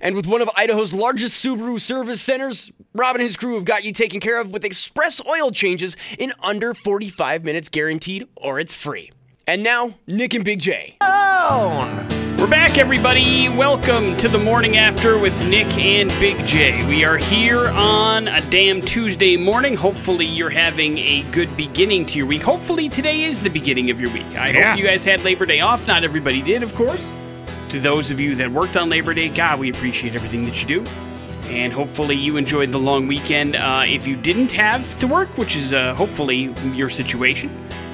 And with one of Idaho's largest Subaru service centers, Rob and his crew have got you taken care of with express oil changes in under 45 minutes guaranteed, or it's free. And now, Nick and Big J. We're back, everybody. Welcome to the morning after with Nick and Big J. We are here on a damn Tuesday morning. Hopefully, you're having a good beginning to your week. Hopefully, today is the beginning of your week. I Yeah. hope you guys had Labor Day off. Not everybody did, of course. To those of you that worked on Labor Day, God, we appreciate everything that you do. And hopefully, you enjoyed the long weekend. Uh, if you didn't have to work, which is uh, hopefully your situation.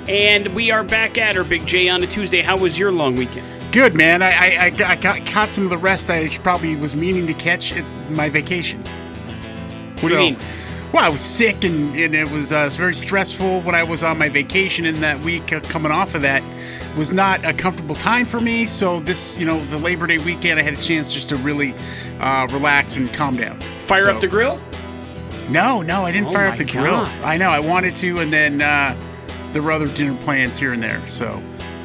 And we are back at her, Big J, on a Tuesday. How was your long weekend? Good, man. I, I, I, got, I caught some of the rest I probably was meaning to catch at my vacation. What do you mean? Well, I was sick and, and it was uh, very stressful when I was on my vacation, and that week uh, coming off of that was not a comfortable time for me. So, this, you know, the Labor Day weekend, I had a chance just to really uh, relax and calm down. Fire So- up the grill? No, no, I didn't Oh fire up the grill. I know, I wanted to, and then uh, there were other dinner plans here and there. So,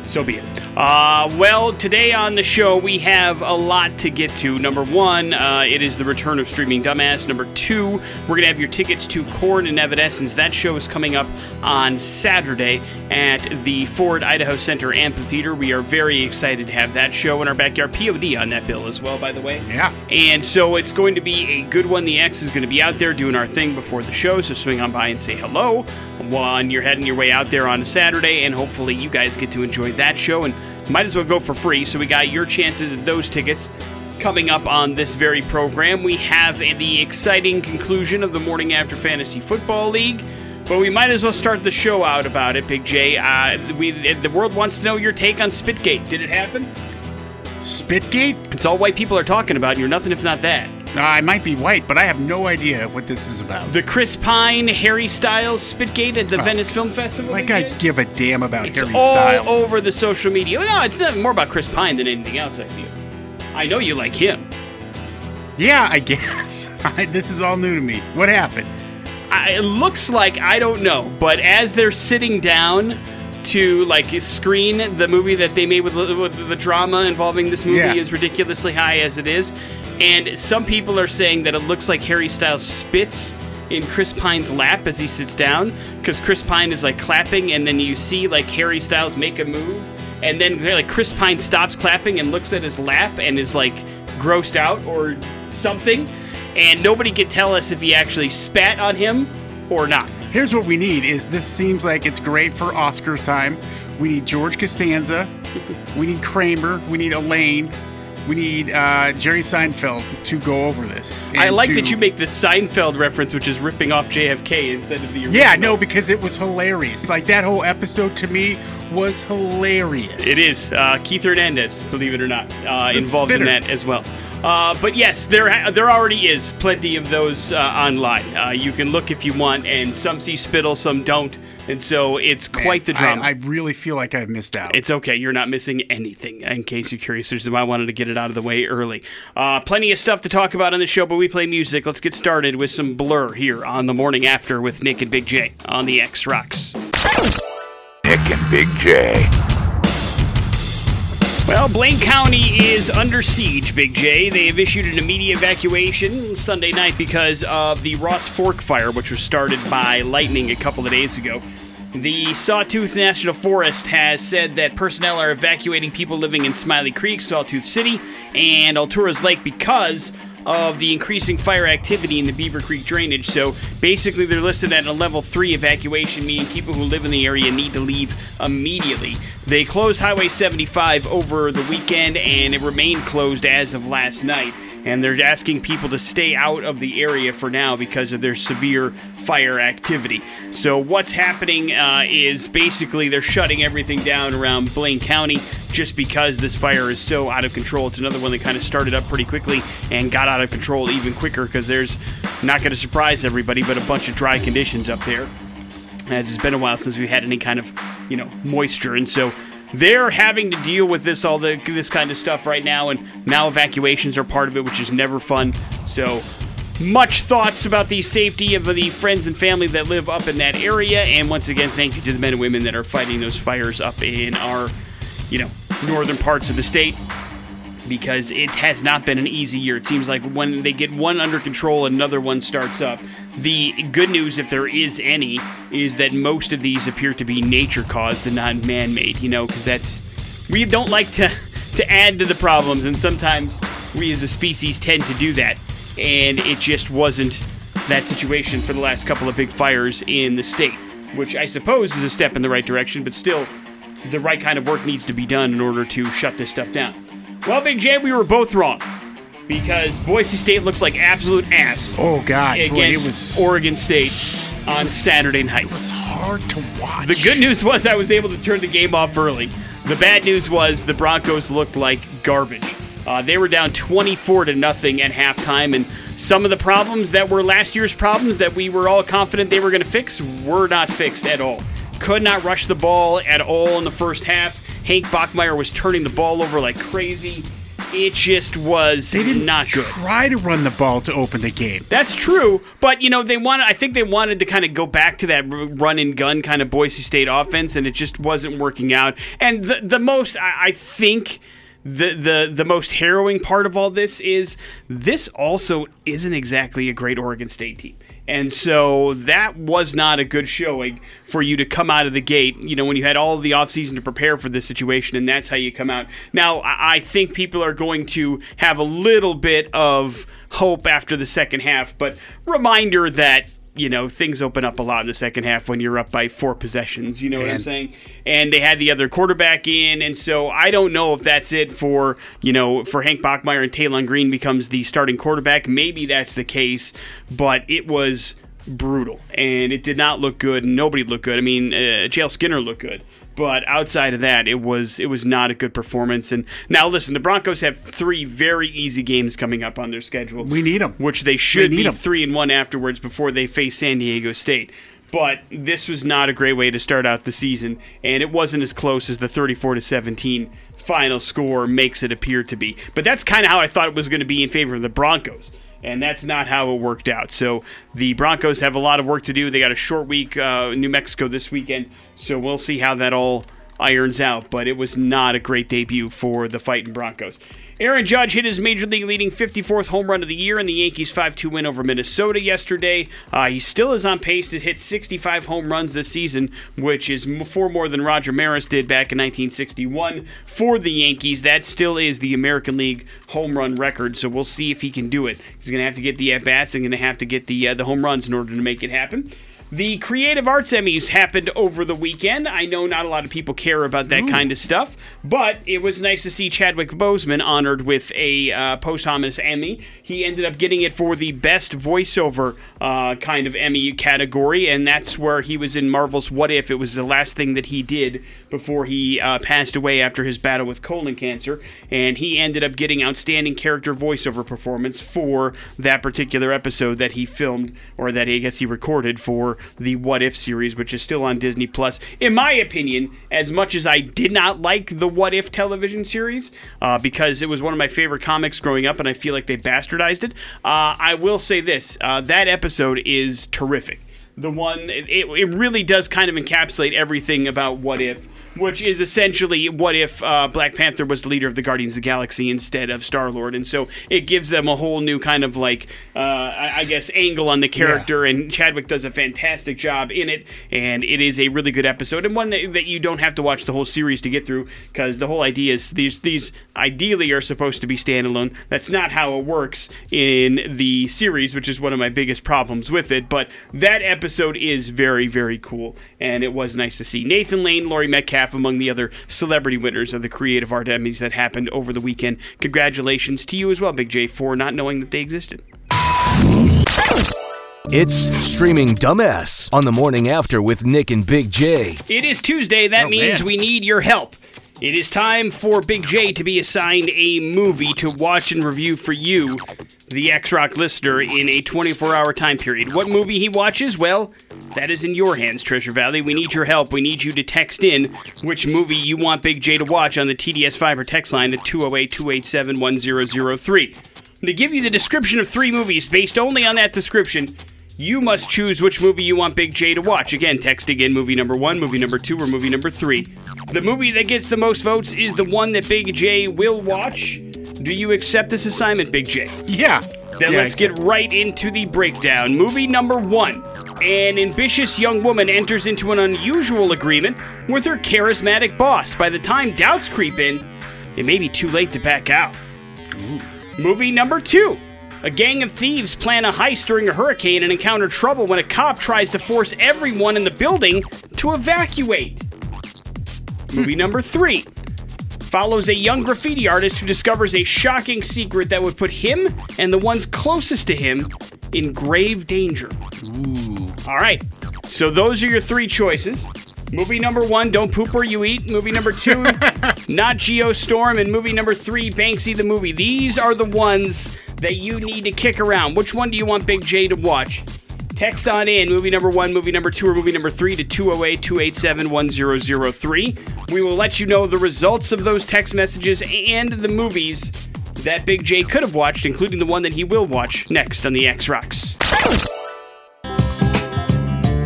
So be it. Uh, well, today on the show, we have a lot to get to. Number one, uh, it is the return of Streaming Dumbass. Number two, we're going to have your tickets to Korn and Evanescence. That show is coming up on Saturday at the Ford Idaho Center Amphitheater. We are very excited to have that show in our backyard. POD on that bill as well, by the way. yeah. And so it's going to be a good one. The X is going to be out there doing our thing before the show, so swing on by and say hello when you're heading your way out there on a Saturday, and hopefully you guys get to enjoy that show and might as well go for free. So we got your chances at those tickets coming up on this very program. We have the exciting conclusion of the Morning After Fantasy Football League. But we might as well start the show out about it, Big J. Uh, we, the world wants to know your take on Spitgate. Did it happen? Spitgate? It's all white people are talking about, and you're nothing if not that. Uh, I might be white, but I have no idea what this is about. The Chris Pine, Harry Styles Spitgate at the Venice Film Festival. like I give a damn about It's Harry all Styles. over the social media. No, it's more about Chris Pine than anything else. I feel. I know you like him. Yeah, I guess. This is all new to me. What happened? I, it looks like I don't know, but as they're sitting down to like screen the movie that they made with, with the drama involving this movie Yeah. is ridiculously high as it is, and some people are saying that it looks like Harry Styles spits in Chris Pine's lap as he sits down because Chris Pine is like clapping, and then you see like Harry Styles make a move, and then like Chris Pine stops clapping and looks at his lap and is like grossed out or something, and nobody could tell us if he actually spat on him or not. Here's what we need: is this seems like it's great for Oscars time. We need George Costanza, we need Kramer, we need Elaine, we need uh, Jerry Seinfeld to go over this. I like to- that you make the Seinfeld reference, which is ripping off JFK instead of the original. Yeah, no, because it was hilarious. Like that whole episode to me was hilarious. It is uh, Keith Hernandez, believe it or not, uh, involved in that as well. Uh, but yes, there ha- there already is plenty of those uh, online. Uh, you can look if you want, and some see spittle, some don't, and so it's quite the I- drama. I, really feel like I've missed out. It's okay. You're not missing anything. In case you're curious, which is why I wanted to get it out of the way early. Uh, plenty of stuff to talk about on the show, but we play music. Let's get started with some Blur here on the morning after with Nick and Big J on the X Rocks. Nick and Big J. Well, Blaine County is under siege, Big J. They have issued an immediate evacuation Sunday night because of the Ross Fork fire, which was started by lightning a couple of days ago. The Sawtooth National Forest has said that personnel are evacuating people living in Smiley Creek, Sawtooth City, and Alturas Lake because of the increasing fire activity in the Beaver Creek drainage. So basically, they're listed at a level three evacuation, meaning people who live in the area need to leave immediately. They closed Highway 75 over the weekend, and it remained closed as of last night. And they're asking people to stay out of the area for now because of their severe fire activity. So what's happening uh, is basically they're shutting everything down around Blaine County just because this fire is so out of control. It's another one that kind of started up pretty quickly and got out of control even quicker because there's not going to surprise everybody, but a bunch of dry conditions up there. As it's been a while since we had any kind of, you know, moisture, and so they're having to deal with this all the this kind of stuff right now, and now evacuations are part of it, which is never fun. So much thoughts about the safety of the friends and family that live up in that area. And once again, thank you to the men and women that are fighting those fires up in our, you know, northern parts of the state. Because it has not been an easy year. It seems like when they get one under control, another one starts up. The good news, if there is any, is that most of these appear to be nature caused and not man made, you know, because that's. We don't like to, to add to the problems, and sometimes we as a species tend to do that and it just wasn't that situation for the last couple of big fires in the state, which I suppose is a step in the right direction, but still, the right kind of work needs to be done in order to shut this stuff down. Well, Big J, we were both wrong because Boise State looks like absolute ass. Oh God, against Boy, it was Oregon State on Saturday night. It was hard to watch. The good news was I was able to turn the game off early. The bad news was the Broncos looked like garbage. Uh, they were down 24 to nothing at halftime, and some of the problems that were last year's problems that we were all confident they were going to fix were not fixed at all. Could not rush the ball at all in the first half. Hank Bachmeier was turning the ball over like crazy. It just was they didn't not good. Try to run the ball to open the game. That's true, but you know they wanted. I think they wanted to kind of go back to that run and gun kind of Boise State offense, and it just wasn't working out. And the the most I, I think the the the most harrowing part of all this is this also isn't exactly a great Oregon State team. And so that was not a good showing for you to come out of the gate, you know, when you had all the offseason to prepare for this situation, and that's how you come out. Now, I think people are going to have a little bit of hope after the second half, but reminder that you know, things open up a lot in the second half when you're up by four possessions. You know what I'm saying? And they had the other quarterback in, and so I don't know if that's it for you know for Hank Bachmeier and Taylen Green becomes the starting quarterback. Maybe that's the case, but it was brutal and it did not look good. Nobody looked good. I mean, uh, J.L. Skinner looked good. But outside of that, it was it was not a good performance. And now listen, the Broncos have three very easy games coming up on their schedule. We need them, which they should need be 'em. three and one afterwards before they face San Diego State. But this was not a great way to start out the season, and it wasn't as close as the 34 to 17 final score makes it appear to be. But that's kind of how I thought it was going to be in favor of the Broncos. And that's not how it worked out. So the Broncos have a lot of work to do. They got a short week, uh, New Mexico this weekend. So we'll see how that all irons out. But it was not a great debut for the fighting Broncos. Aaron Judge hit his major league leading 54th home run of the year in the Yankees 5 2 win over Minnesota yesterday. Uh, he still is on pace to hit 65 home runs this season, which is four more than Roger Maris did back in 1961 for the Yankees. That still is the American League home run record, so we'll see if he can do it. He's going to have to get the at bats and going to have to get the, uh, the home runs in order to make it happen. The Creative Arts Emmys happened over the weekend. I know not a lot of people care about that kind of stuff, but it was nice to see Chadwick Boseman honored with a uh, posthumous Emmy. He ended up getting it for the best voiceover uh, kind of Emmy category, and that's where he was in Marvel's What If. It was the last thing that he did before he uh, passed away after his battle with colon cancer, and he ended up getting outstanding character voiceover performance for that particular episode that he filmed, or that I guess he recorded for the What If series, which is still on Disney Plus. In my opinion, as much as I did not like the What If television series, uh, because it was one of my favorite comics growing up, and I feel like they bastardized it, uh, I will say this: uh, that episode is terrific. The one, it, it really does kind of encapsulate everything about What If which is essentially what if uh, Black Panther was the leader of the Guardians of the Galaxy instead of Star Lord, and so it gives them a whole new kind of like, uh, I, I guess, angle on the character. And Chadwick does a fantastic job in it, and it is a really good episode, and one that, that you don't have to watch the whole series to get through, because the whole idea is these these ideally are supposed to be standalone. That's not how it works in the series, which is one of my biggest problems with it. But that episode is very very cool, and it was nice to see Nathan Lane, Laurie Metcalf among the other celebrity winners of the Creative Art Emmys that happened over the weekend. Congratulations to you as well, Big J, for not knowing that they existed. It's Streaming Dumbass on the morning after with Nick and Big J. It is Tuesday. That Oh, means man. we need your help. It is time for Big J to be assigned a movie to watch and review for you, the X Rock listener, in a 24 hour time period. What movie he watches? Well, that is in your hands, Treasure Valley. We need your help. We need you to text in which movie you want Big J to watch on the TDS Fiber text line at 208 287 1003. To give you the description of three movies based only on that description, you must choose which movie you want Big J to watch. Again, texting in movie number one, movie number two, or movie number three. The movie that gets the most votes is the one that Big J will watch. Do you accept this assignment, Big J? Yeah. Then Yeah, let's get right into the breakdown. Movie number one. An ambitious young woman enters into an unusual agreement with her charismatic boss. By the time doubts creep in, it may be too late to back out. Movie number two. A gang of thieves plan a heist during a hurricane and encounter trouble when a cop tries to force everyone in the building to evacuate. Movie hmm. number three follows a young graffiti artist who discovers a shocking secret that would put him and the ones closest to him in grave danger. Ooh. All right. So those are your three choices. Movie number one, Don't Poop Where You Eat. Movie number two, Not Geostorm. And movie number three, Banksy the Movie. These are the ones that you need to kick around. Which one do you want Big J to watch? Text on in movie number one, movie number two, or movie number three to 208 287 1003. We will let you know the results of those text messages and the movies that Big J could have watched, including the one that he will watch next on the X Rocks.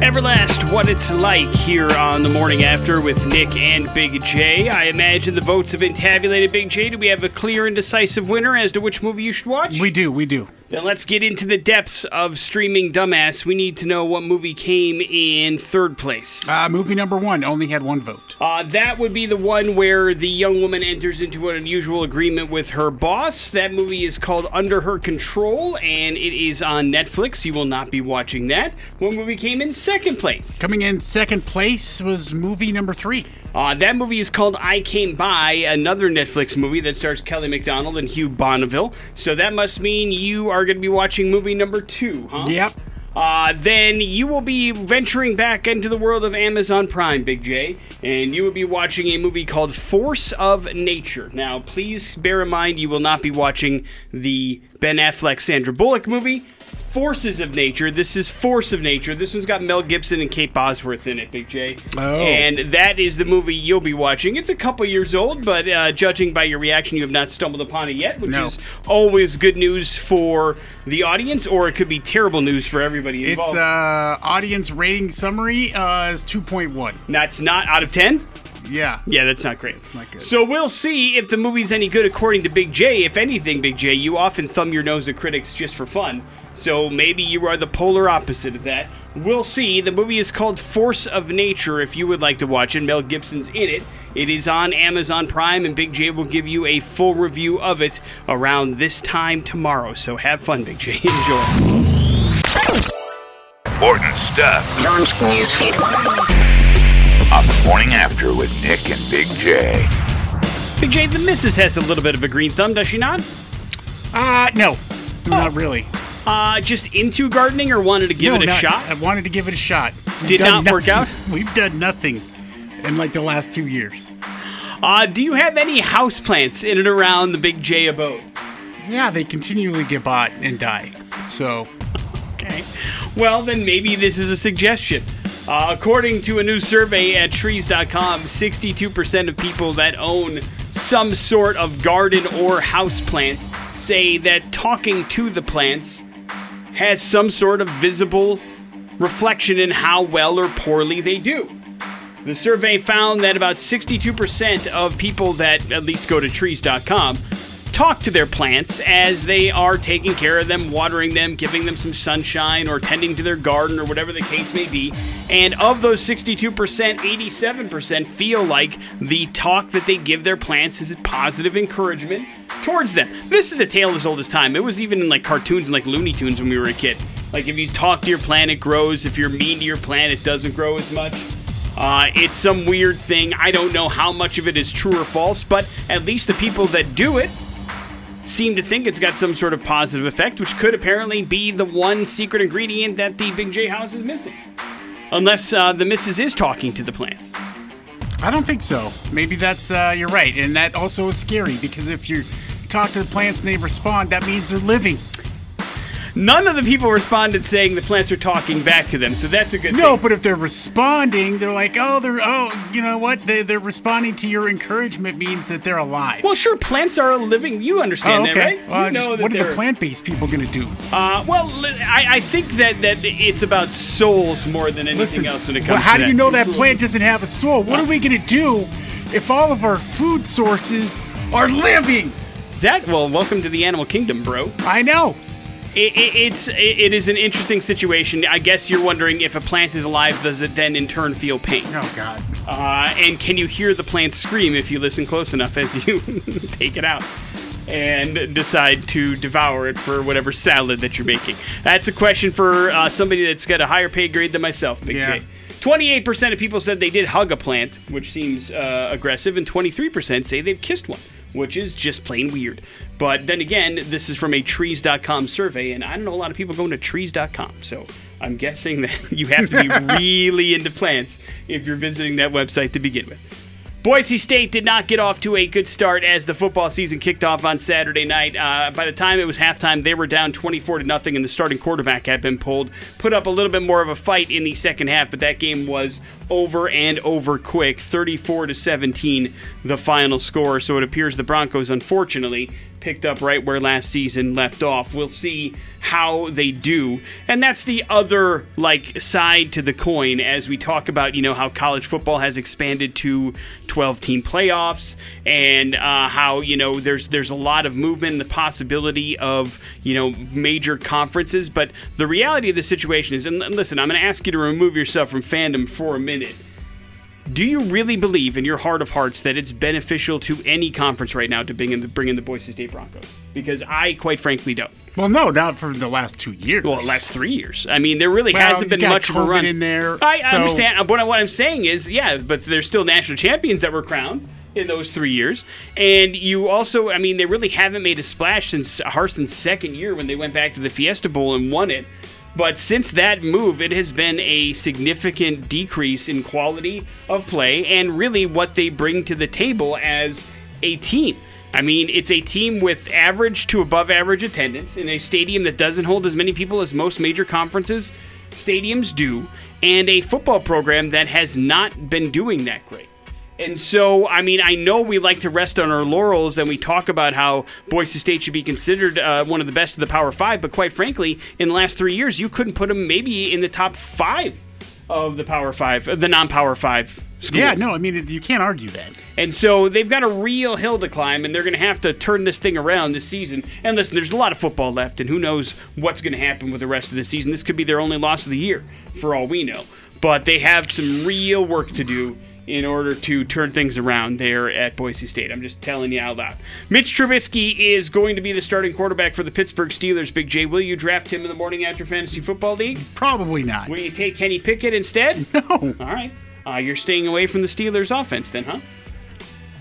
Everlast, what it's like here on the morning after with Nick and Big J. I imagine the votes have been tabulated, Big J. Do we have a clear and decisive winner as to which movie you should watch? We do, we do. Then let's get into the depths of streaming dumbass. We need to know what movie came in third place. Uh, movie number one only had one vote. Uh, that would be the one where the young woman enters into an unusual agreement with her boss. That movie is called Under Her Control, and it is on Netflix. You will not be watching that. What movie came in second place? Coming in second place was movie number three. Uh, that movie is called I Came By, another Netflix movie that stars Kelly Macdonald and Hugh Bonneville. So that must mean you are going to be watching movie number two, huh? Yep. Uh, then you will be venturing back into the world of Amazon Prime, Big J, and you will be watching a movie called Force of Nature. Now, please bear in mind you will not be watching the Ben Affleck Sandra Bullock movie. Forces of Nature. This is Force of Nature. This one's got Mel Gibson and Kate Bosworth in it, Big J. Oh. And that is the movie you'll be watching. It's a couple years old, but uh, judging by your reaction, you have not stumbled upon it yet, which No. is always good news for the audience, or it could be terrible news for everybody involved. It's uh audience rating summary uh is 2.1. That's not out of 10? Yeah. Yeah, that's not great. It's not good. So we'll see if the movie's any good according to Big J. If anything, Big J, you often thumb your nose at critics just for fun. So maybe you are the polar opposite of that. We'll see. The movie is called Force of Nature if you would like to watch it. Mel Gibson's in it. It is on Amazon Prime, and Big J will give you a full review of it around this time tomorrow. So have fun, Big J. Enjoy. Important stuff Launch newsfeed. on the morning after with Nick and Big J. Big J, the missus has a little bit of a green thumb, does she not? Uh no. Not really. Uh, just into gardening or wanted to give No, it a not- shot? I wanted to give it a shot. We've Did not work out? We've done nothing in like the last two years. Uh, do you have any houseplants in and around the Big J abode? Yeah, they continually get bought and die. So Okay. Well, then maybe this is a suggestion. Uh, according to a new survey at trees.com, 62% of people that own some sort of garden or houseplant say that talking to the plants has some sort of visible reflection in how well or poorly they do. The survey found that about 62% of people that at least go to trees.com talk to their plants as they are taking care of them, watering them, giving them some sunshine, or tending to their garden, or whatever the case may be. And of those 62%, 87% feel like the talk that they give their plants is a positive encouragement towards them. This is a tale as old as time. It was even in like cartoons and like Looney Tunes when we were a kid. Like if you talk to your plant, it grows. If you're mean to your plant, it doesn't grow as much. Uh, it's some weird thing. I don't know how much of it is true or false, but at least the people that do it seem to think it's got some sort of positive effect, which could apparently be the one secret ingredient that the Big J house is missing. Unless uh, the missus is talking to the plants. I don't think so. Maybe that's uh, you're right, and that also is scary because if you talk to the plants and they respond, that means they're living. None of the people responded saying the plants are talking back to them, so that's a good thing. No, thing. but if they're responding, they're like, oh, they're oh, you know what? They they're responding to your encouragement means that they're alive. Well, sure, plants are a living. You Oh, understand that, right? Well, you just- that what are they're- the plant-based people gonna do? Uh, well, li- I, I think that, that it's about souls more than anything Listen, else when it comes well, how to do that. you know that plant doesn't have a soul? What are we gonna do if all of our food sources are living? That well, welcome to the animal kingdom, bro. I know. It, it, it's it, it is an interesting situation. I guess you're wondering if a plant is alive, does it then in turn feel pain? Oh God. Uh, and can you hear the plant scream if you listen close enough as you take it out and decide to devour it for whatever salad that you're making? That's a question for uh, somebody that's got a higher pay grade than myself, Big Yeah. J. 28% of people said they did hug a plant, which seems uh, aggressive, and 23% say they've kissed one, which is just plain weird. But then again, this is from a trees.com survey, and I don't know a lot of people going to trees.com, so I'm guessing that you have to be really into plants if you're visiting that website to begin with. Boise State did not get off to a good start as the football season kicked off on Saturday night. Uh, by the time it was halftime, they were down 24 to nothing, and the starting quarterback had been pulled. Put up a little bit more of a fight in the second half, but that game was over and over quick, 34 to 17, the final score. So it appears the Broncos, unfortunately, picked up right where last season left off. We'll see how they do. And that's the other like side to the coin as we talk about, you know, how college football has expanded to 12 team playoffs and uh, how, you know, there's there's a lot of movement and the possibility of, you know, major conferences, but the reality of the situation is and listen, I'm going to ask you to remove yourself from fandom for a minute. Do you really believe in your heart of hearts that it's beneficial to any conference right now to bring in the, bring in the Boise State Broncos? Because I, quite frankly, don't. Well, no, not for the last two years. Well, last three years. I mean, there really Well, hasn't been much of a run in there, I so- understand. What, I- what I'm saying is, yeah, but there's still national champions that were crowned in those three years, and you also, I mean, they really haven't made a splash since Harsin's second year when they went back to the Fiesta Bowl and won it. But since that move, it has been a significant decrease in quality of play and really what they bring to the table as a team. I mean, it's a team with average to above average attendance in a stadium that doesn't hold as many people as most major conferences stadiums do, and a football program that has not been doing that great. And so, I mean, I know we like to rest on our laurels and we talk about how Boise State should be considered uh, one of the best of the Power Five, but quite frankly, in the last three years, you couldn't put them maybe in the top five of the Power Five, the non Power Five schools. yeah, no, I mean you can't argue that. And so they've got a real hill to climb, and they're going to have to turn this thing around this season. And listen, there's a lot of football left, and who knows what's going to happen with the rest of the season. This could be their only loss of the year, for all we know. But they have some real work to do in order to turn things around there at Boise State. I'm just telling you out loud. Mitch Trubisky is going to be the starting quarterback for the Pittsburgh Steelers. Big J, will you draft him in the morning after fantasy football league? Probably not. Will you take Kenny Pickett instead? No. All right. Uh, you're staying away from the Steelers' offense then, huh?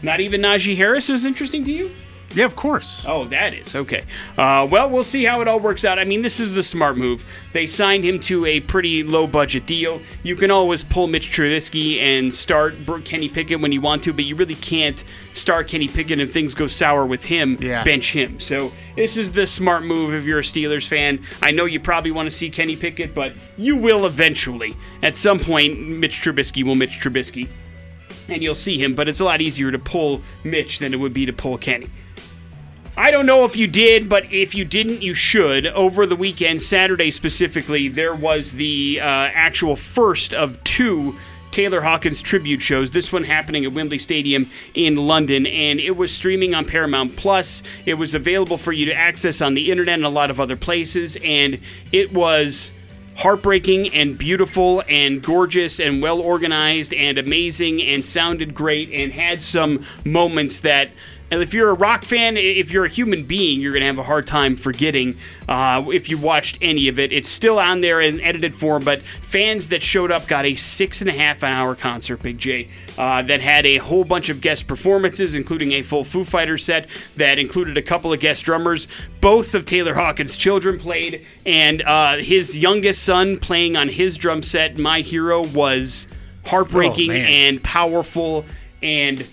Not even Najee Harris is interesting to you? Yeah, of course. Oh, that is. Okay. Uh, well, we'll see how it all works out. I mean, this is the smart move. They signed him to a pretty low budget deal. You can always pull Mitch Trubisky and start Kenny Pickett when you want to, but you really can't start Kenny Pickett if things go sour with him, Yeah. bench him. So this is the smart move if you're a Steelers fan. I know you probably want to see Kenny Pickett, but you will eventually. At some point, Mitch Trubisky will Mitch Trubisky and you'll see him, but it's a lot easier to pull Mitch than it would be to pull Kenny. I don't know if you did, but if you didn't, you should. Over the weekend, Saturday specifically, there was the uh, actual first of two Taylor Hawkins tribute shows. This one happening at Wembley Stadium in London, and it was streaming on Paramount Plus. It was available for you to access on the internet and a lot of other places, and it was heartbreaking and beautiful and gorgeous and well organized and amazing and sounded great and had some moments that And if you're a rock fan, if you're a human being, you're going to have a hard time forgetting uh, if you watched any of it. It's still on there in edited form, but fans that showed up got a six and a half hour concert, Big J, uh, that had a whole bunch of guest performances, including a full Foo Fighters set that included a couple of guest drummers. Both of Taylor Hawkins' children played, and uh, his youngest son playing on his drum set, My Hero, was heartbreaking Oh, and powerful and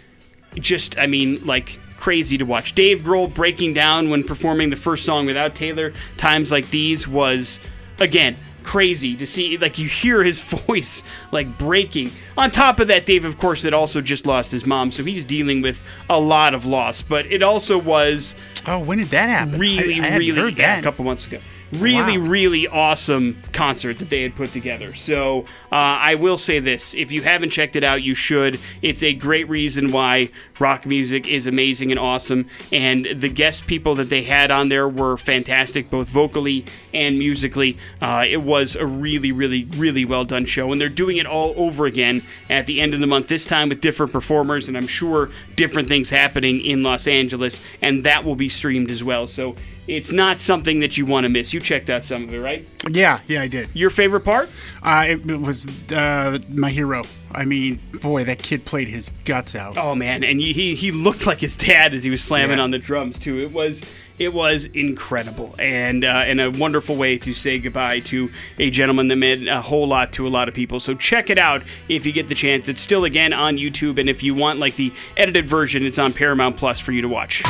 just I mean like crazy to watch. Dave Grohl breaking down when performing the first song without Taylor times like these was again crazy to see like you hear his voice like breaking. On top of that Dave of course had also just lost his mom so he's dealing with a lot of loss, but it also was Oh, when did that happen? really, I, I really heard yeah, that. a couple months ago. Really, Wow. really awesome concert that they had put together. So uh, I will say this: if you haven't checked it out, you should. It's a great reason why rock music is amazing and awesome. And the guest people that they had on there were fantastic, both vocally and musically. Uh, it was a really, really, really well done show, and they're doing it all over again at the end of the month. This time with different performers, and I'm sure different things happening in Los Angeles, and that will be streamed as well. So it's not something that you want to miss. You checked out some of it, right? Yeah, yeah, I did. Your favorite part? Uh, it, it was uh, my hero. I mean, boy, that kid played his guts out. Oh man, and he he, looked like his dad as he was slamming Yeah. on the drums too. It was it was incredible and uh, and a wonderful way to say goodbye to a gentleman that meant a whole lot to a lot of people. So check it out if you get the chance. It's still again on YouTube, and if you want like the edited version, it's on Paramount Plus for you to watch.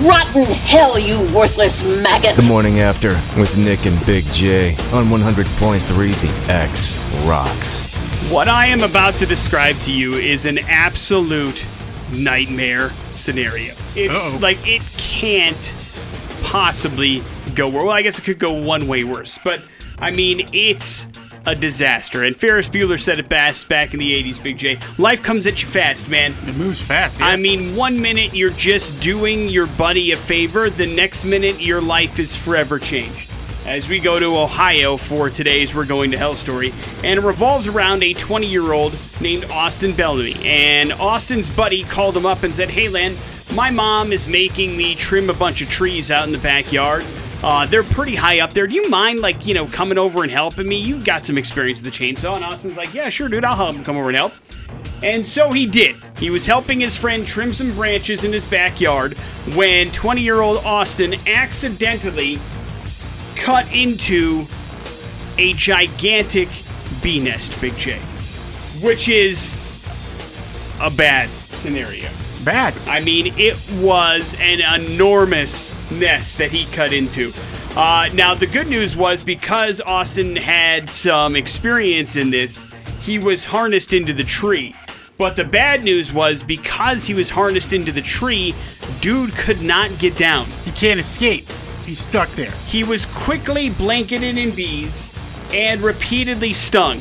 Rotten hell, you worthless maggot! The morning after with Nick and Big J on 100.3 The X Rocks. What I am about to describe to you is an absolute nightmare scenario. It's Uh-oh. like it can't possibly go well. I guess it could go one way worse, but I mean, it's a disaster. And Ferris Bueller said it best back in the 80s, Big J. Life comes at you fast, man. It moves fast. Yeah. I mean, one minute you're just doing your buddy a favor, the next minute your life is forever changed. As we go to Ohio for today's We're Going to Hell story, and it revolves around a 20 year old named Austin Bellamy. And Austin's buddy called him up and said, Hey, Len, my mom is making me trim a bunch of trees out in the backyard. Uh, they're pretty high up there. Do you mind, like, you know, coming over and helping me? You've got some experience with the chainsaw. And Austin's like, Yeah, sure, dude, I'll help him come over and help. And so he did. He was helping his friend trim some branches in his backyard when 20 year old Austin accidentally cut into a gigantic bee nest, Big J, which is a bad scenario. bad. I mean, it was an enormous nest that he cut into. Uh, now, the good news was because Austin had some experience in this, he was harnessed into the tree. But the bad news was because he was harnessed into the tree, dude could not get down. He can't escape. He's stuck there. He was quickly blanketed in bees and repeatedly stung.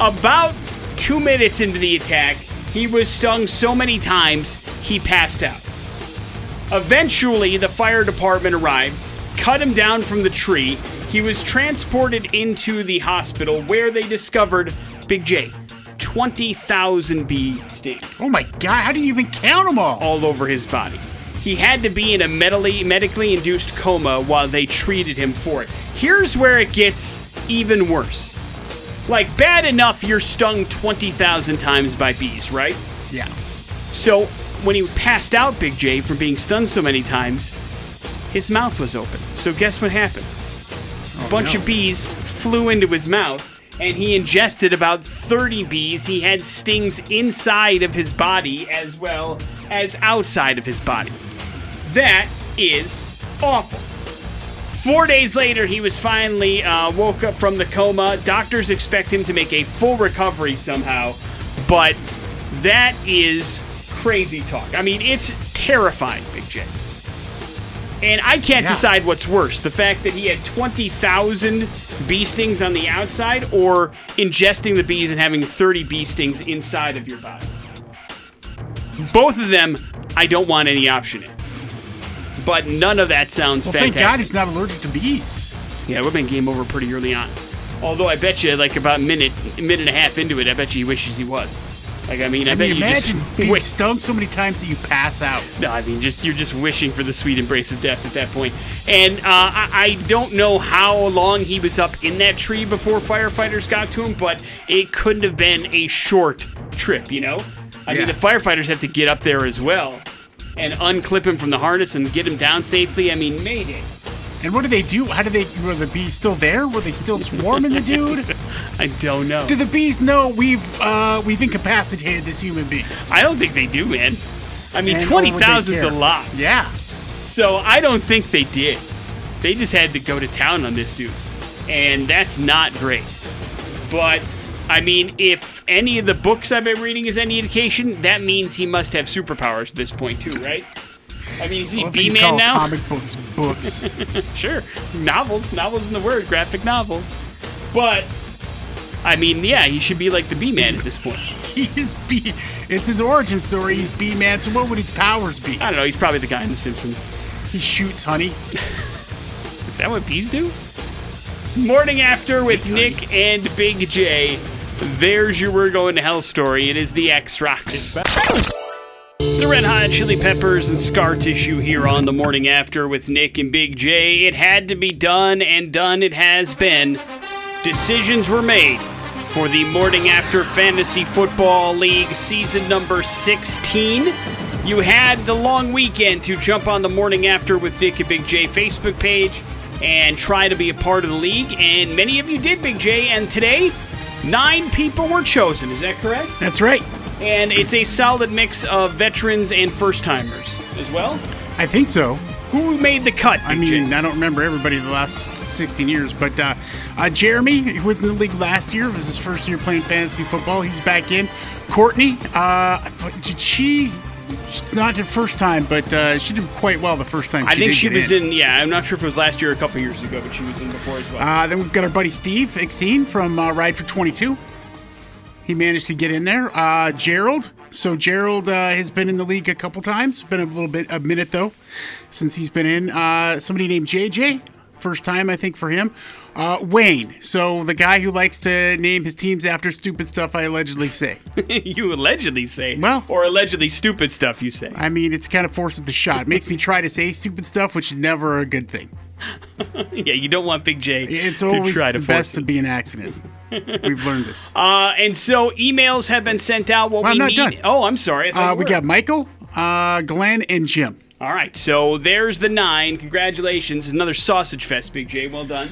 About two minutes into the attack, he was stung so many times he passed out. Eventually, the fire department arrived, cut him down from the tree. He was transported into the hospital where they discovered Big J 20,000 bee stings Oh my god! How do you even count them all? all over his body. He had to be in a medically, medically induced coma while they treated him for it. Here's where it gets even worse. Like, bad enough you're stung 20,000 times by bees, right? Yeah. So, when he passed out, Big J, from being stung so many times, his mouth was open. So, guess what happened? A bunch no. of bees flew into his mouth, and he ingested about 30 bees. He had stings inside of his body as well as outside of his body. That is awful. Four days later, he was finally uh, woke up from the coma. Doctors expect him to make a full recovery somehow, but that is crazy talk. I mean, it's terrifying, Big J. And I can't Yeah. decide what's worse the fact that he had 20,000 bee stings on the outside or ingesting the bees and having 30 bee stings inside of your body. Both of them, I don't want any option in. But none of that sounds Well, fantastic. thank God he's not allergic to bees. Yeah, it would have been game over pretty early on. Although I bet you, like about a minute, minute and a half into it, I bet you he wishes he was. Like I mean, I, I bet mean, you imagine just being stung so many times that you pass out. No, I mean, just you're just wishing for the sweet embrace of death at that point. And uh, I, I don't know how long he was up in that tree before firefighters got to him, but it couldn't have been a short trip, you know? I mean, the firefighters have to get up there as well and unclip him from the harness and get him down safely. I mean, mayday. And what do they do? How do they? Were the bees still there? Were they still swarming the dude? I don't know. Do the bees know we've uh, we've incapacitated this human being? I don't think they do, man. I mean, And twenty or would they thousand is a lot. Yeah. So I don't think they did. They just had to go to town on this dude. And that's not great. But, I mean, if any of the books I've been reading is any indication, that means he must have superpowers at this point, too, right? I mean, is he you B call Man now? Comic books books. Sure. Novels. Novels in the word. Graphic novel. But, I mean, yeah, he should be like the B Man at this point. He's B. It's his origin story. He's B man. So what would his powers be? I don't know. He's probably the guy in The Simpsons. He shoots honey. Is that what bees do? Morning after with Nick and Big J. There's your We're Going to Hell story. It is the X Rocks. The Red Hot Chili Peppers and Scar Tissue here on the morning after with Nick and Big J. It had to be done, and done it has been. Decisions were made for the Morning After Fantasy Football League season number 16. You had the long weekend to jump on the Morning After with Nick and Big J Facebook page and try to be a part of the league, and many of you did, Big J, and today, nine people were chosen. Is that correct? That's right. And it's a solid mix of veterans and first timers as well. I think so. Who made the cut? I mean, I don't remember everybody the last 16 years, but uh, uh, Jeremy, who was in the league last year, it was his first year playing fantasy football. He's back in. Courtney, uh, did she? Not the first time, but uh, she did quite well the first time. I think she was in. Yeah, I'm not sure if it was last year or a couple years ago, but she was in before as well. Uh, then we've got our buddy Steve Exene from uh, Ride for 22. He managed to get in there. Uh, Gerald. So Gerald uh, has been in the league a couple times. Been a little bit, a minute though, since he's been in. Uh, somebody named JJ. First time, I think, for him. Uh, Wayne. So the guy who likes to name his teams after stupid stuff I allegedly say. you allegedly say, Well- or allegedly stupid stuff you say. I mean, it's kind of forces the shot. It makes me try to say stupid stuff, which is never a good thing. yeah, you don't want Big J It's to always try to the force best to be an accident. We've learned this. Uh, and so emails have been sent out. What Well, we I'm not need. done. Oh, I'm sorry. Uh, we were. got Michael, uh, Glenn, and Jim. All right, so there's the nine. Congratulations, another sausage fest, Big J. Well done.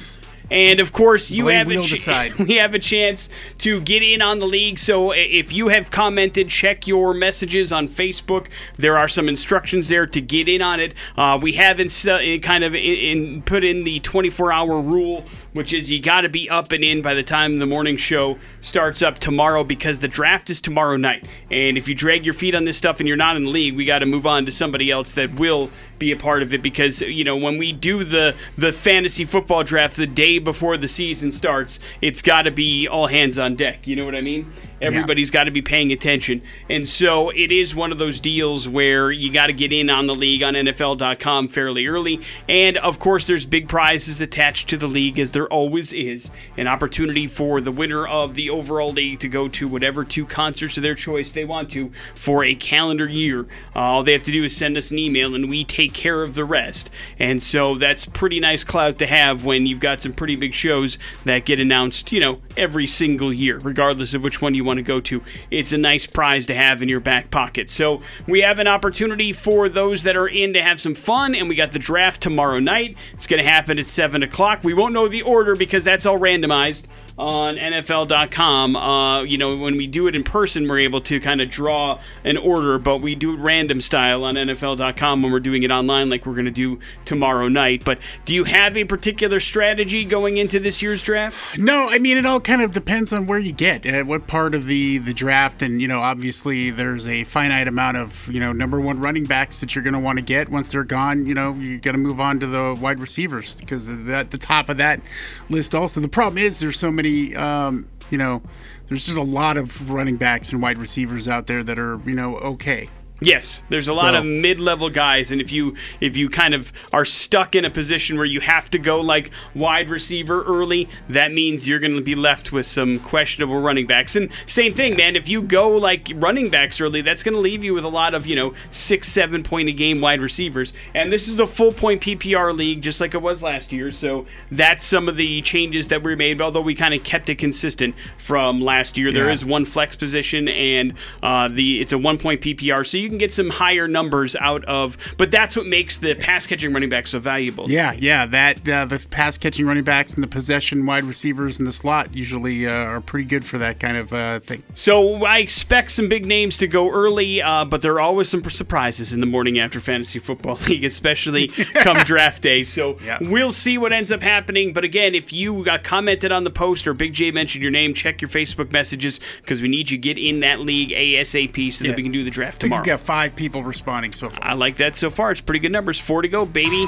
And of course, you Blame have a ch- we have a chance to get in on the league. So if you have commented, check your messages on Facebook. There are some instructions there to get in on it. Uh, we haven't uh, kind of in, in put in the 24-hour rule, which is you got to be up and in by the time the morning show starts up tomorrow because the draft is tomorrow night. And if you drag your feet on this stuff and you're not in the league, we got to move on to somebody else that will be a part of it because you know when we do the the fantasy football draft the day before the season starts, it's got to be all hands on deck. You know what I mean? Everybody's got to be paying attention. And so it is one of those deals where you got to get in on the league on NFL.com fairly early. And of course, there's big prizes attached to the league, as there always is. An opportunity for the winner of the overall league to go to whatever two concerts of their choice they want to for a calendar year. Uh, all they have to do is send us an email and we take care of the rest. And so that's pretty nice clout to have when you've got some pretty big shows that get announced, you know, every single year, regardless of which one you want to go to. It's a nice prize to have in your back pocket. So we have an opportunity for those that are in to have some fun, and we got the draft tomorrow night. It's going to happen at 7 o'clock. We won't know the order because that's all randomized on NFL.com. Uh, you know, when we do it in person, we're able to kind of draw an order, but we do it random style on NFL.com when we're doing it online, like we're going to do tomorrow night. But do you have a particular strategy going into this year's draft? No, I mean it all kind of depends on where you get, at what part of the the draft, and you know, obviously there's a finite amount of you know number one running backs that you're going to want to get. Once they're gone, you know, you got to move on to the wide receivers because at the top of that list. Also, the problem is there's so many, um, you know, there's just a lot of running backs and wide receivers out there that are you know okay. Yes, there's a lot So- of mid-level guys, and if you if you kind of are stuck in a position where you have to go like wide receiver early, that means you're going to be left with some questionable running backs. And same thing, man. If you go like running backs early, that's going to leave you with a lot of you know six, seven point a game wide receivers. And this is a full point PPR league, just like it was last year. So that's some of the changes that were made. Although we kind of kept it consistent from last year, there Yeah. is one flex position, and uh, the it's a one point PPR, so you can get some higher numbers out of. But that's what makes the pass catching running back so valuable. Yeah, yeah. That uh, the pass catching running backs and the possession wide receivers in the slot usually uh, are pretty good for that kind of uh, thing. So I expect some big names to go early, uh, but there are always some surprises in the morning after fantasy football league, especially come draft day. So Yeah. we'll see what ends up happening. But again, if you got commented on the post or Big J mentioned your name, check your Facebook messages because we need you to get in that league ASAP so Yeah. that we can do the draft tomorrow. You've five people responding so far. I like that so far. It's pretty good numbers. Four to go, baby.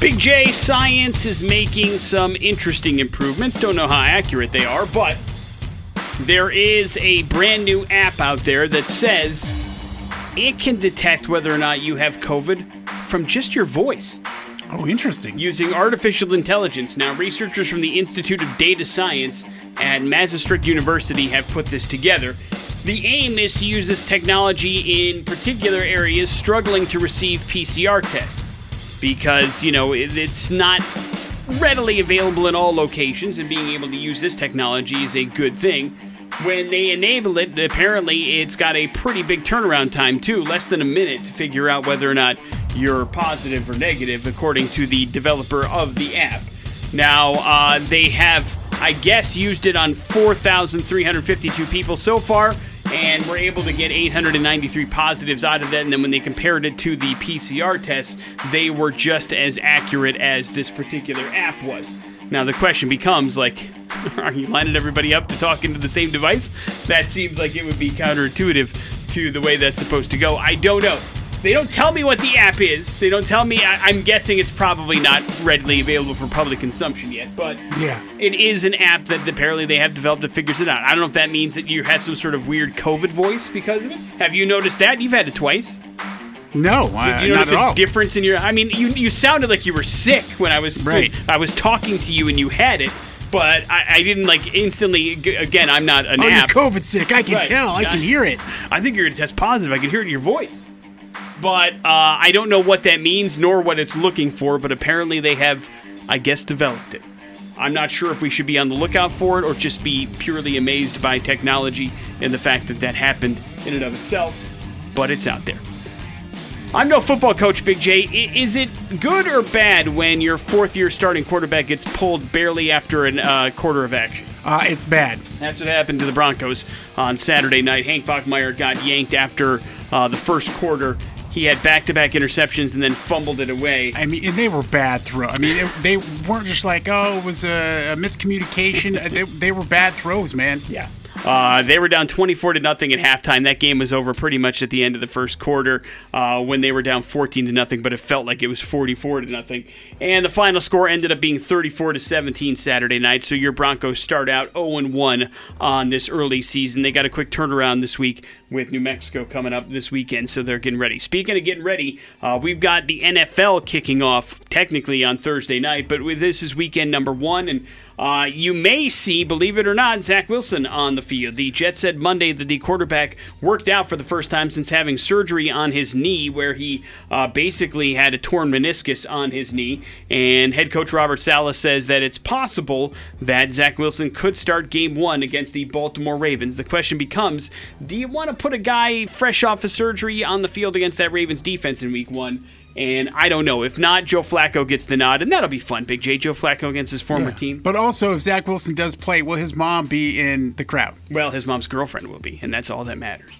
Big J Science is making some interesting improvements. Don't know how accurate they are, but there is a brand new app out there that says it can detect whether or not you have COVID from just your voice Oh, interesting. using artificial intelligence. Now, researchers from the Institute of Data Science at Maastricht University have put this together. The aim is to use this technology in particular areas struggling to receive PCR tests because, you know, it's not readily available in all locations, and being able to use this technology is a good thing. When they enable it, apparently it's got a pretty big turnaround time too, less than a minute to figure out whether or not you're positive or negative, according to the developer of the app. Now, uh, they have, I guess, used it on 4,352 people so far, and we were able to get 893 positives out of that. And then when they compared it to the PCR test, they were just as accurate as this particular app was. Now the question becomes like, are you lining everybody up to talk into the same device? That seems like it would be counterintuitive to the way that's supposed to go. I don't know. They don't tell me what the app is. They don't tell me. I, I'm guessing it's probably not readily available for public consumption yet, but Yeah. it is an app that apparently they have developed that figures it out. I don't know if that means that you had some sort of weird COVID voice because of it. Have you noticed that? You've had it twice. No, Did uh, you not notice a all. difference in your? I mean, you you sounded like you were sick when I was Right. I was talking to you and you had it, but I, I didn't like instantly. Again, I'm not an oh, app. you're COVID sick. I can Right. tell. I Yeah. can hear it. I think you're gonna test positive. I can hear it in your voice. But uh, I don't know what that means nor what it's looking for. But apparently they have, I guess, developed it. I'm not sure if we should be on the lookout for it or just be purely amazed by technology and the fact that that happened in and of itself. But it's out there. I'm no football coach, Big J. Is it good or bad when your fourth year starting quarterback gets pulled barely after a uh, quarter of action? Uh, it's bad. That's what happened to the Broncos on Saturday night. Hank Bachmeier got yanked after uh, the first quarter. He had back-to-back interceptions and then fumbled it away. I mean, and they were bad throws. I mean, it, they weren't just like, oh, it was a, a miscommunication. They, they were bad throws, man. Yeah. Uh, they were down 24 to nothing at halftime. That game was over pretty much at the end of the first quarter uh, when they were down 14 to nothing, but it felt like it was 44 to nothing. And the final score ended up being 34 to 17 Saturday night. So your Broncos start out 0 1 on this early season. They got a quick turnaround this week with New Mexico coming up this weekend, so they're getting ready. Speaking of getting ready, uh, we've got the NFL kicking off technically on Thursday night, but this is weekend number one, and uh, you may see, believe it or not, Zach Wilson on the field. The Jets said Monday that the quarterback worked out for the first time since having surgery on his knee, where he uh, basically had a torn meniscus on his knee. And head coach Robert Saleh says that it's possible that Zach Wilson could start game one against the Baltimore Ravens. The question becomes do you want to put a guy fresh off of surgery on the field against that Ravens defense in week one? And I don't know. If not, Joe Flacco gets the nod, and that'll be fun. Big J, Joe Flacco against his former team. But also, if Zach Wilson does play, will his mom be in the crowd? Well, his mom's girlfriend will be, and that's all that matters.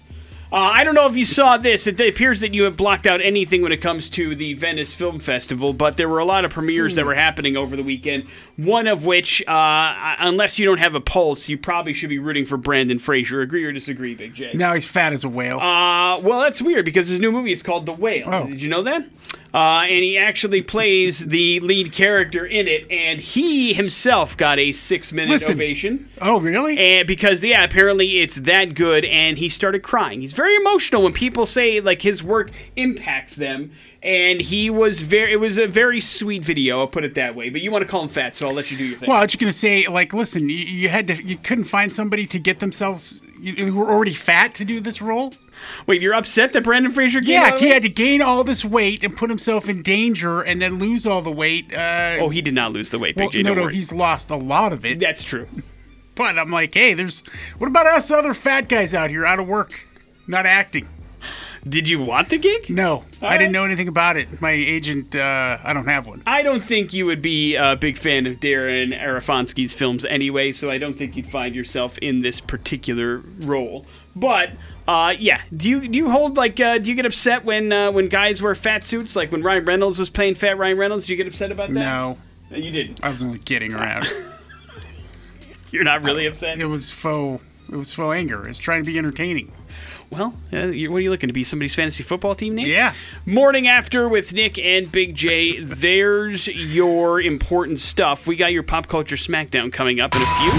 Uh, I don't know if you saw this. It appears that you have blocked out anything when it comes to the Venice Film Festival, but there were a lot of premieres that were happening over the weekend. One of which, uh, unless you don't have a pulse, you probably should be rooting for Brendan Fraser. Agree or disagree, Big J? Now he's fat as a whale. Uh, well, that's weird because his new movie is called The Whale. Oh. Did you know that? uh, and he actually plays the lead character in it, and he himself got a six-minute Listen. ovation. Oh, really? And because yeah, apparently it's that good, and he started crying. He's very emotional when people say like his work impacts them, and he was very. It was a very sweet video. I'll put it that way. But you want to call him fat, so I'll let you do your thing. Well, I was just gonna say, like, listen, you, you had to, you couldn't find somebody to get themselves you, who were already fat to do this role. Wait, you're upset that Brendan Fraser? Yeah, he had to gain all this weight and put himself in danger, and then lose all the weight. Uh, Oh, he did not lose the weight, well, Big J. no, no, worry. he's lost a lot of it. That's true. But I'm like, hey, there's what about us other fat guys out here out of work, not acting? Did you want the gig? No, I right. didn't know anything about it. My agent, uh, I don't have one. I don't think you would be a big fan of Darren Aronofsky's films anyway, so I don't think you'd find yourself in this particular role. But uh, yeah, do you do you hold like uh, do you get upset when uh, when guys wear fat suits? Like when Ryan Reynolds was playing Fat Ryan Reynolds, do you get upset about that? No, No, you didn't. I was only kidding around. You're not really upset. it was faux. It was faux anger. It was trying to be entertaining. Well, uh, you, what are you looking to be? Somebody's fantasy football team name? Yeah. Morning after with Nick and Big J. There's your important stuff. We got your pop culture smackdown coming up in a few.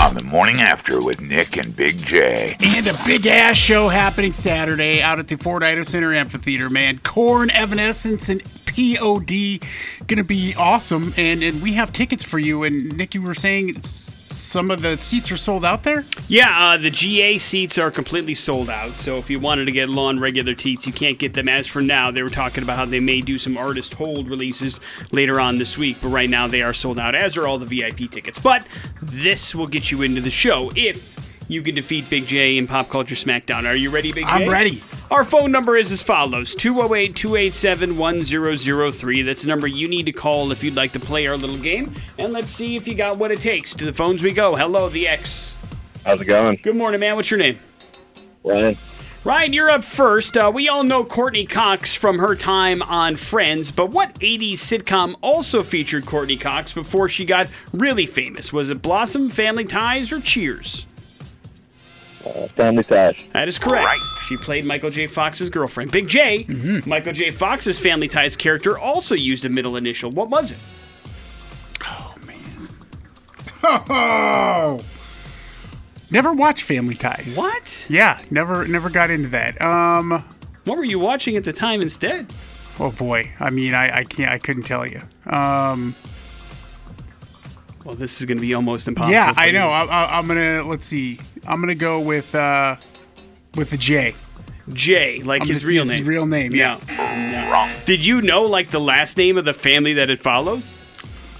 On the morning after with Nick and Big J. And a big ass show happening Saturday out at the Ford Idaho Center Amphitheater, man. Korn, Evanescence, and POD gonna be awesome. And and we have tickets for you. And Nick, you were saying s- some of the seats are sold out there. Yeah, uh, the GA seats are completely sold out. So if you wanted to get lawn regular seats, you can't get them. As for now, they were talking about how they may do some artist hold releases later on this week, but right now they are sold out, as are all the VIP tickets. But this will get you into the show if you can defeat Big J in Pop Culture Smackdown. Are you ready, Big J? I'm ready. Our phone number is as follows 208 287 1003. That's the number you need to call if you'd like to play our little game. And let's see if you got what it takes. To the phones we go. Hello, the X. How's it going, Good morning, man. What's your name? Ryan? Ryan, you're up first. Uh, we all know Courteney Cox from her time on Friends, but what 80s sitcom also featured Courteney Cox before she got really famous? Was it Blossom, Family Ties, or Cheers? Uh, family ties. That is correct. She played Michael J. Fox's girlfriend. Big J, Michael J. Fox's Family Ties character also used a middle initial. What was it? Oh, man. Oh, never watched Family Ties. What? Yeah, never never got into that. Um. What were you watching at the time instead? Oh boy. I mean, I I can't. I couldn't tell you. Um. Well, this is going to be almost impossible. Yeah, I know. I, I, I'm gonna let's see. I'm gonna go with uh, with the J. J, like I'm his real name. His real name. Yeah. No. Did you know like the last name of the family that it follows?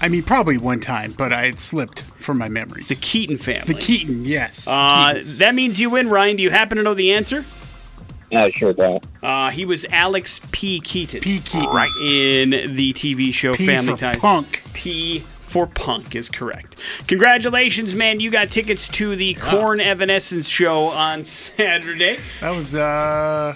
I mean, probably one time, but I had slipped from my memories. The Keaton family. The Keaton, yes. Uh, Keatons. that means you win, Ryan. Do you happen to know the answer? Yeah, sure don't. Uh, he was Alex P. Keaton P. Keaton. right? in the TV show P Family for Ties. Punk. P for Punk is correct. Congratulations, man. You got tickets to the Korn Evanescence show on Saturday. That was uh,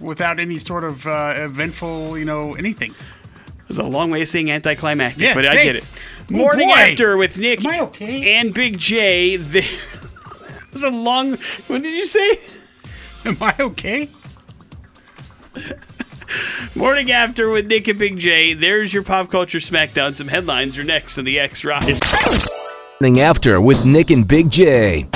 without any sort of uh, eventful, you know, anything. It was a long way of saying anticlimactic, Yes, but I get it. Oh, Morning boy. after with Nick okay? and Big J. There was a long. What did you say? Am I okay? Morning after with Nick and Big J. There's your pop culture smackdown. Some headlines are next on the X Rise. Morning after with Nick and Big J.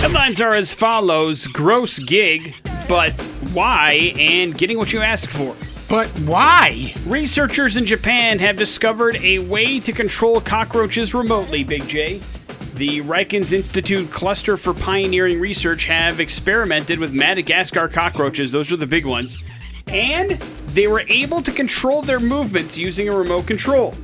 Headlines are as follows: gross gig, but why? And getting what you ask for. But why? Researchers in Japan have discovered a way to control cockroaches remotely, Big J. The RIKEN's Institute Cluster for Pioneering Research have experimented with Madagascar cockroaches, those are the big ones, and they were able to control their movements using a remote control.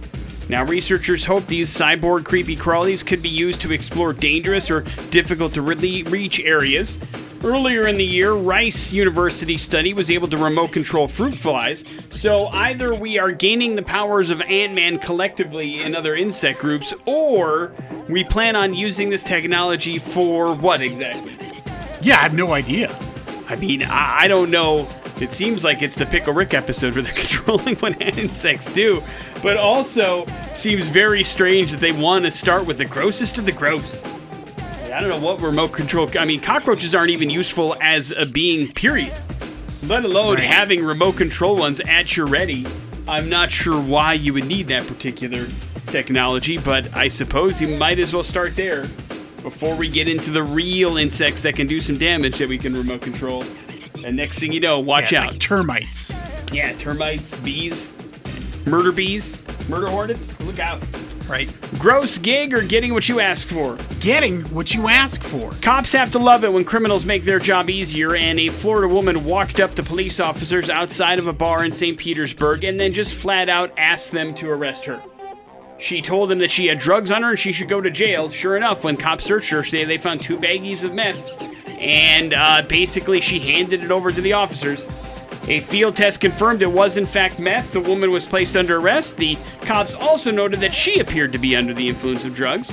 Now, researchers hope these cyborg creepy crawlies could be used to explore dangerous or difficult to really reach areas. Earlier in the year, Rice University study was able to remote control fruit flies, so either we are gaining the powers of Ant Man collectively in other insect groups, or we plan on using this technology for what exactly? Yeah, I have no idea. I mean, I, I don't know. It seems like it's the Pickle Rick episode where they're controlling what insects do, but also seems very strange that they want to start with the grossest of the gross. I don't know what remote control. I mean, cockroaches aren't even useful as a being, period. let alone Right. having remote control ones at your ready. I'm not sure why you would need that particular technology, but I suppose you might as well start there before we get into the real insects that can do some damage that we can remote control. And next thing you know, watch Yeah, out. like termites. yeah, termites, bees, murder bees, murder hornets. Look out. Right. Gross gig or getting what you ask for. Getting what you ask for. Cops have to love it when criminals make their job easier, and a Florida woman walked up to police officers outside of a bar in St. Petersburg and then just flat out asked them to arrest her. She told them that she had drugs on her and she should go to jail. Sure enough, when cops searched her, they, they found two baggies of meth, and uh, basically she handed it over to the officers. A field test confirmed it was in fact meth. The woman was placed under arrest. The cops also noted that she appeared to be under the influence of drugs.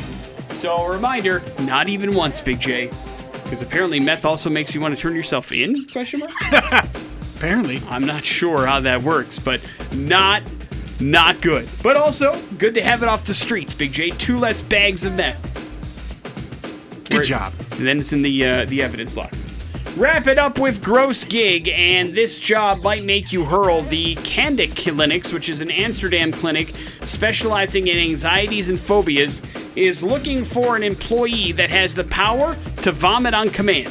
So a reminder, not even once, Big J. Because apparently meth also makes you want to turn yourself in? Question mark? Apparently. I'm not sure how that works, but not not good. But also good to have it off the streets, Big J. Two less bags of meth. Good job. And then it's in the uh, the evidence log. Wrap it up with gross gig, and this job might make you hurl. The Candic Clinics, which is an Amsterdam clinic specializing in anxieties and phobias, is looking for an employee that has the power to vomit on command.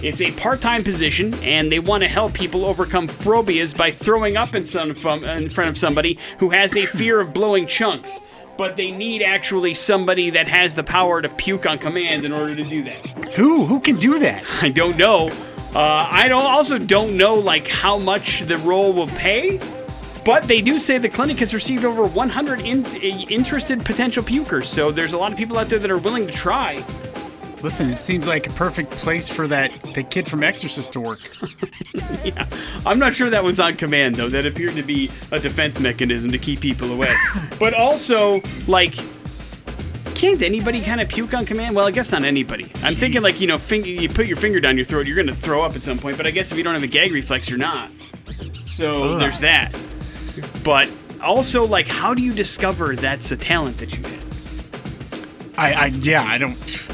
It's a part-time position, and they want to help people overcome phobias by throwing up in, some, in front of somebody who has a fear of blowing chunks. But they need actually somebody that has the power to puke on command in order to do that. Who? Who can do that? I don't know. Uh, I don't also don't know like how much the role will pay. But they do say the clinic has received over 100 in- interested potential pukers, so there's a lot of people out there that are willing to try. Listen, it seems like a perfect place for that the kid from Exorcist to work. Yeah, I'm not sure that was on command though. That appeared to be a defense mechanism to keep people away. but also, like, can't anybody kind of puke on command? Well, I guess not anybody. I'm thinking like you know, finger, you put your finger down your throat, you're gonna throw up at some point. But I guess if you don't have a gag reflex, you're not. So there's that. But also, like, how do you discover that's a talent that you have? I, I yeah, I don't.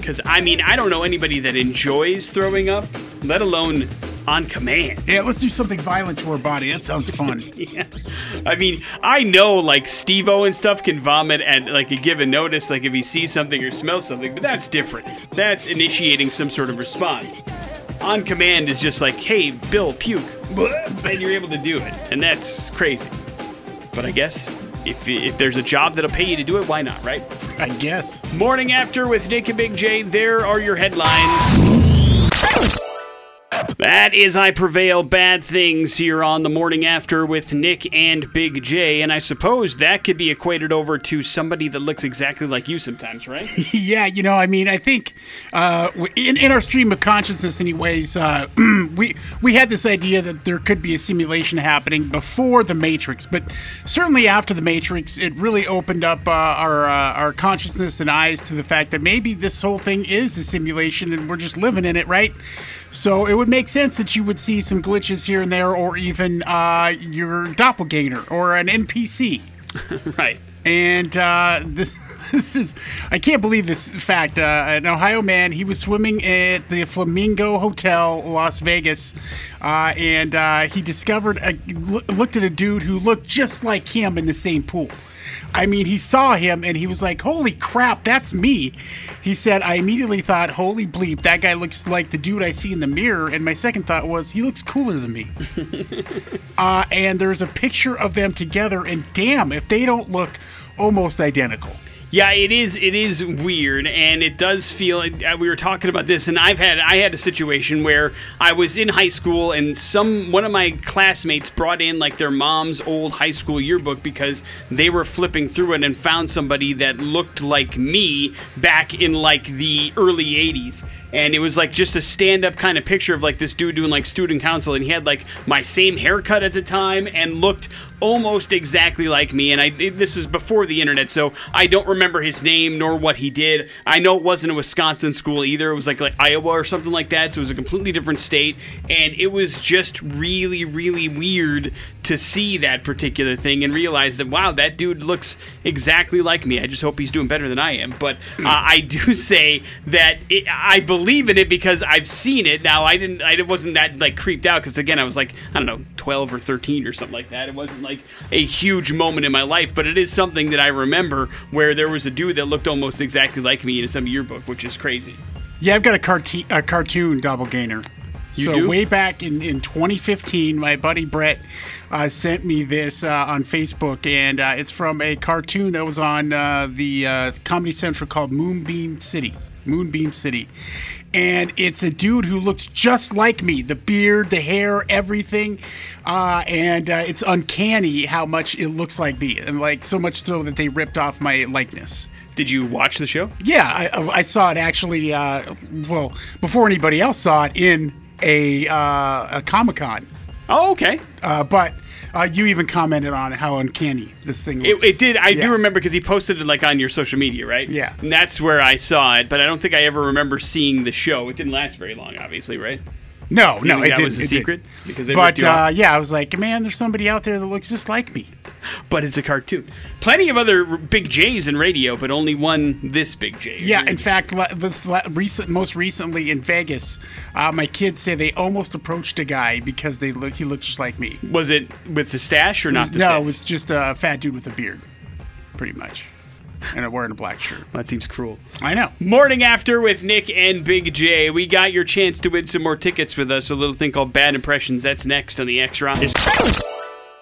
Because I mean, I don't know anybody that enjoys throwing up, let alone on command. Yeah, let's do something violent to our body. That sounds fun. Yeah. I mean, I know like Steve O and stuff can vomit at like a given notice, like if he sees something or smells something, but that's different. That's initiating some sort of response. On command is just like, hey, Bill, puke. And you're able to do it. And that's crazy. But I guess if, if there's a job that'll pay you to do it, why not, right? I guess. Morning after with Nick and Big J, there are your headlines. That is I Prevail Bad Things here on the morning after with Nick and Big J. And I suppose that could be equated over to somebody that looks exactly like you sometimes, right? Yeah, you know, I mean, I think uh, in, in our stream of consciousness, anyways, uh, we we had this idea that there could be a simulation happening before the Matrix, but certainly after the Matrix, it really opened up uh, our uh, our consciousness and eyes to the fact that maybe this whole thing is a simulation and we're just living in it, right? So it would make sense that you would see some glitches here and there, or even uh, your doppelganger or an NPC. right. And uh, this, this is, I can't believe this fact. Uh, an Ohio man, he was swimming at the Flamingo Hotel, Las Vegas, uh, and uh, he discovered, a, looked at a dude who looked just like him in the same pool. I mean, he saw him and he was like, Holy crap, that's me. He said, I immediately thought, Holy bleep, that guy looks like the dude I see in the mirror. And my second thought was, he looks cooler than me. uh, and there's a picture of them together, and damn, if they don't look almost identical. Yeah, it is. It is weird, and it does feel. uh, We were talking about this, and I've had I had a situation where I was in high school, and some one of my classmates brought in like their mom's old high school yearbook because they were flipping through it and found somebody that looked like me back in like the early '80s. And it was like just a stand-up kind of picture of like this dude doing like student council, and he had like my same haircut at the time, and looked almost exactly like me, and I this is before the internet, so I don't remember his name nor what he did. I know it wasn't a Wisconsin school either; it was like like Iowa or something like that. So it was a completely different state, and it was just really, really weird to see that particular thing and realize that wow, that dude looks exactly like me. I just hope he's doing better than I am. But uh, I do say that it, I believe in it because I've seen it. Now I didn't, I wasn't that like creeped out because again I was like I don't know, twelve or thirteen or something like that. It wasn't like a huge moment in my life, but it is something that I remember where there was a dude that looked almost exactly like me in some yearbook, which is crazy. Yeah, I've got a, carti- a cartoon doppelganger. You so do? way back in, in 2015, my buddy Brett uh, sent me this uh, on Facebook, and uh, it's from a cartoon that was on uh, the uh, Comedy Central called Moonbeam City. Moonbeam City. And it's a dude who looks just like me the beard, the hair, everything. Uh, and uh, it's uncanny how much it looks like me. And like so much so that they ripped off my likeness. Did you watch the show? Yeah, I, I saw it actually. Uh, well, before anybody else saw it in a, uh, a Comic Con. Oh, okay. Uh, but uh, you even commented on how uncanny this thing It, it did. I Yeah. do remember because he posted it like on your social media, right? Yeah. And that's where I saw it, but I don't think I ever remember seeing the show. It didn't last very long, obviously, right? No, no, it that didn't. was a it didn't. secret? Because they ripped but you off? uh, yeah, I was like, man, there's somebody out there that looks just like me. But it's a cartoon. Plenty of other r- big J's in radio, but only one this big J. Yeah, in fact, le- this le- recent, most recently in Vegas, uh, my kids say they almost approached a guy because they look, he looked just like me. Was it with the stash or not the no, stash? it was just a fat dude with a beard, pretty much, and wearing a black shirt. That seems cruel. I know. Morning after with Nick and Big J. We got your chance to win some more tickets with us. A little thing called Bad Impressions. That's next on the X Rock.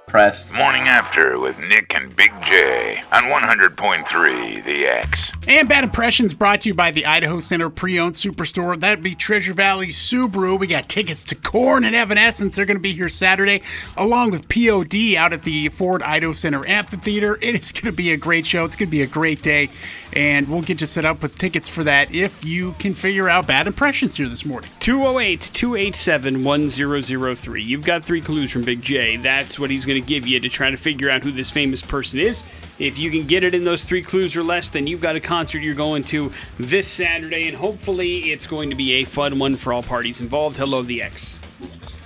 Pressed. Morning after with Nick and Big J on 100.3 The X. And Bad Impressions brought to you by the Idaho Center Pre-Owned Superstore. That'd be Treasure Valley Subaru. We got tickets to Korn and Evanescence. They're going to be here Saturday, along with POD out at the Ford Idaho Center Amphitheater. It is going to be a great show. It's going to be a great day, and we'll get you set up with tickets for that if you can figure out Bad Impressions here this morning. 208 287 1003. You've got three clues from Big J. That's what he's going to give you to try to figure out who this famous person is. If you can get it in those three clues or less, then you've got a concert you're going to this Saturday, and hopefully it's going to be a fun one for all parties involved. Hello, the X.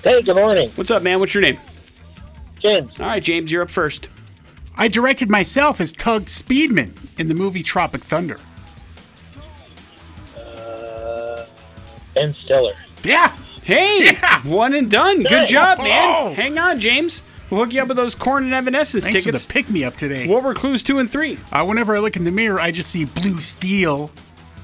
Hey, good morning, What's up, man? What's your name? James. All right, James, you're up first. I directed myself as Tugg Speedman in the movie Tropic Thunder. Uh, Ben Stiller. Yeah. Hey, Yeah. one and done. Good Hey. job, Oh. man. Hang on, James. We'll hook you up with those Korn and Evanescence Thanks tickets. for the pick me up today. What were clues two and three? Uh, whenever I look in the mirror, I just see blue steel.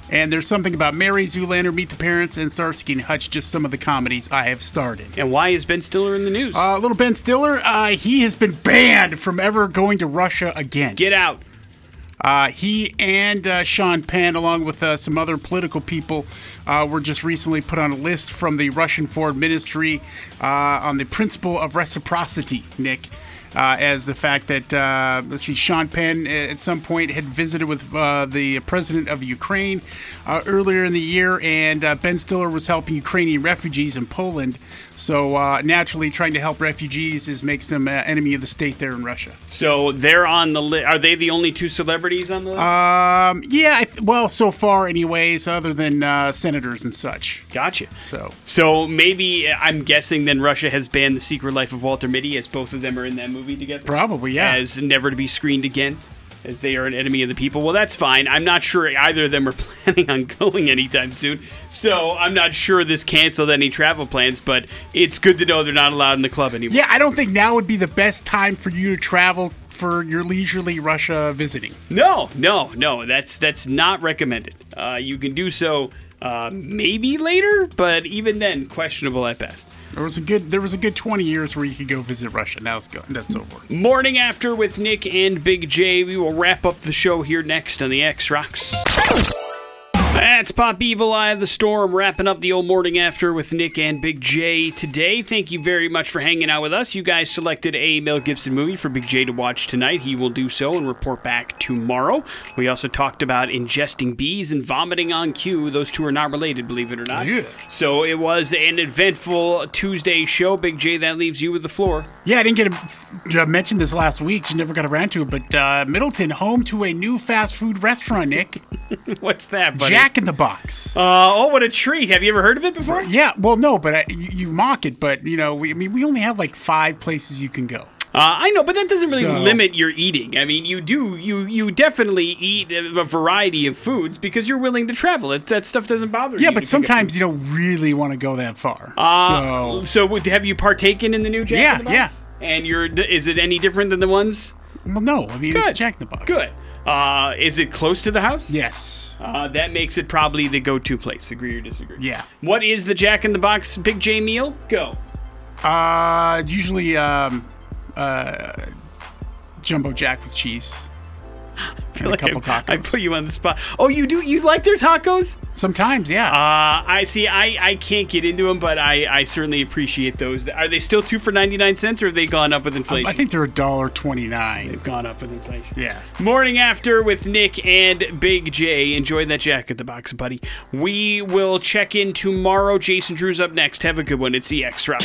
And there's something about Mary Zoolander, Meet the Parents, and Starsky and Hutch, just some of the comedies I have starred in. And why is Ben Stiller in the news? Uh, little Ben Stiller, uh, he has been banned from ever going to Russia again. Get out. Uh, he and uh, Sean Penn, along with uh, some other political people, uh, were just recently put on a list from the Russian Foreign Ministry uh, on the principle of reciprocity, Nick. Uh, as the fact that uh, let's see, Sean Penn uh, at some point had visited with uh, the president of Ukraine uh, earlier in the year, and uh, Ben Stiller was helping Ukrainian refugees in Poland. So uh, naturally, trying to help refugees is makes them uh, enemy of the state there in Russia. So they're on the list. Are they the only two celebrities on the list? Um, yeah, I th- well, so far, anyways, other than uh, senators and such. gotcha. So, So maybe I'm guessing then Russia has banned The Secret Life of Walter Mitty as both of them are in that movie together. probably, yeah. As never to be screened again. As they are an enemy of the people. Well, that's fine. I'm not sure either of them are planning on going anytime soon. So I'm not sure this canceled any travel plans, but it's good to know they're not allowed in the club anymore. yeah, I don't think now would be the best time for you to travel for your leisurely Russia visiting. No, no, no. That's that's not recommended. Uh, you can do so uh, maybe later, but even then, questionable at best. There was a good, there was a good 20 years where you could go visit Russia. Now it's gone. That's over. Morning after with Nick and Big J. We will wrap up the show here next on the X Rocks. That's Pop Evil Eye of the Storm wrapping up the old morning after with Nick and Big J today. Thank you very much for hanging out with us. You guys selected a Mel Gibson movie for Big J to watch tonight. He will do so and report back tomorrow. We also talked about ingesting bees and vomiting on cue. Those two are not related, believe it or not. Yeah. So it was an eventful Tuesday show. Big J, that leaves you with the floor. Yeah, I didn't get to uh, mention this last week. She never got around to it, but uh, Middleton, home to a new fast food restaurant, Nick. What's that, buddy? Jack in the Box. Uh, oh, what a treat. Have you ever heard of it before? Yeah, well, no, but uh, you, you mock it, but you know, we, I mean, we only have like five places you can go. Uh, I know, but that doesn't really So- limit your eating. I mean, you do you you definitely eat a variety of foods because you're willing to travel. It, that stuff doesn't bother you. Yeah, but can pick up sometimes you don't really want to go that far. Uh, so, so have you partaken in the new Jack Yeah, in the Box? yeah. And you're is it any different than the ones? well, no, I mean, Good. it's Jack in the Box. Good. Uh, is it close to the house? Yes. Uh, that makes it probably the go-to place. Agree or disagree? Yeah. What is the Jack in the Box Big J meal? Go. Uh, usually, um, uh, jumbo jack with cheese. And a Like couple I, tacos. I put you on the spot. Oh, you do? You like their tacos? Sometimes, yeah. Uh, I see. I, I can't get into them, but I, I certainly appreciate those. Are they still two for ninety nine cents, or have they gone up with inflation? I think they're a dollar twenty nine. they've gone up with inflation. Yeah. Morning after with Nick and Big J. Enjoy that Jack at the Box, buddy. We will check in tomorrow. Jason Drew's up next. Have a good one. It's the X Rocks.